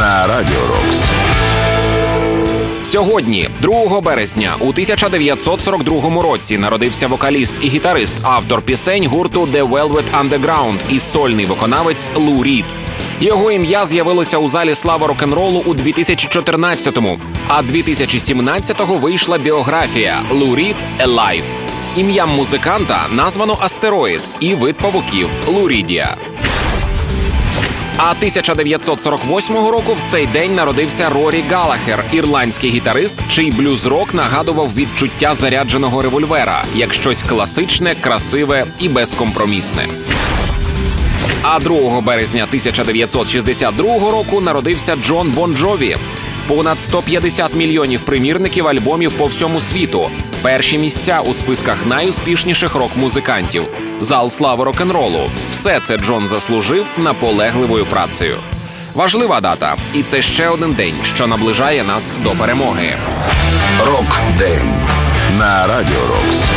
Радіо Рокс. Сьогодні, 2 березня, у 1942 році, народився вокаліст і гітарист, автор пісень гурту The Velvet Underground і сольний виконавець Лу Рід. Його ім'я з'явилося у залі слави рок-н-ролу у 2014-му, а 2017-го вийшла біографія Лу Рід Alive. Ім'ям музиканта названо астероїд і вид павуків Лурідія. А 1948 року в цей день народився Рорі Галахер, ірландський гітарист, чий блюз-рок нагадував відчуття зарядженого револьвера як щось класичне, красиве і безкомпромісне. А 2 березня 1962 року народився Джон Бон Джові. Понад 150 мільйонів примірників альбомів по всьому світу. Перші місця у списках найуспішніших рок-музикантів. Зал слави рок-н-ролу. Все це Джон заслужив наполегливою працею. Важлива дата, і це ще один день, що наближає нас до перемоги. Рок-день на Радіо Рокс.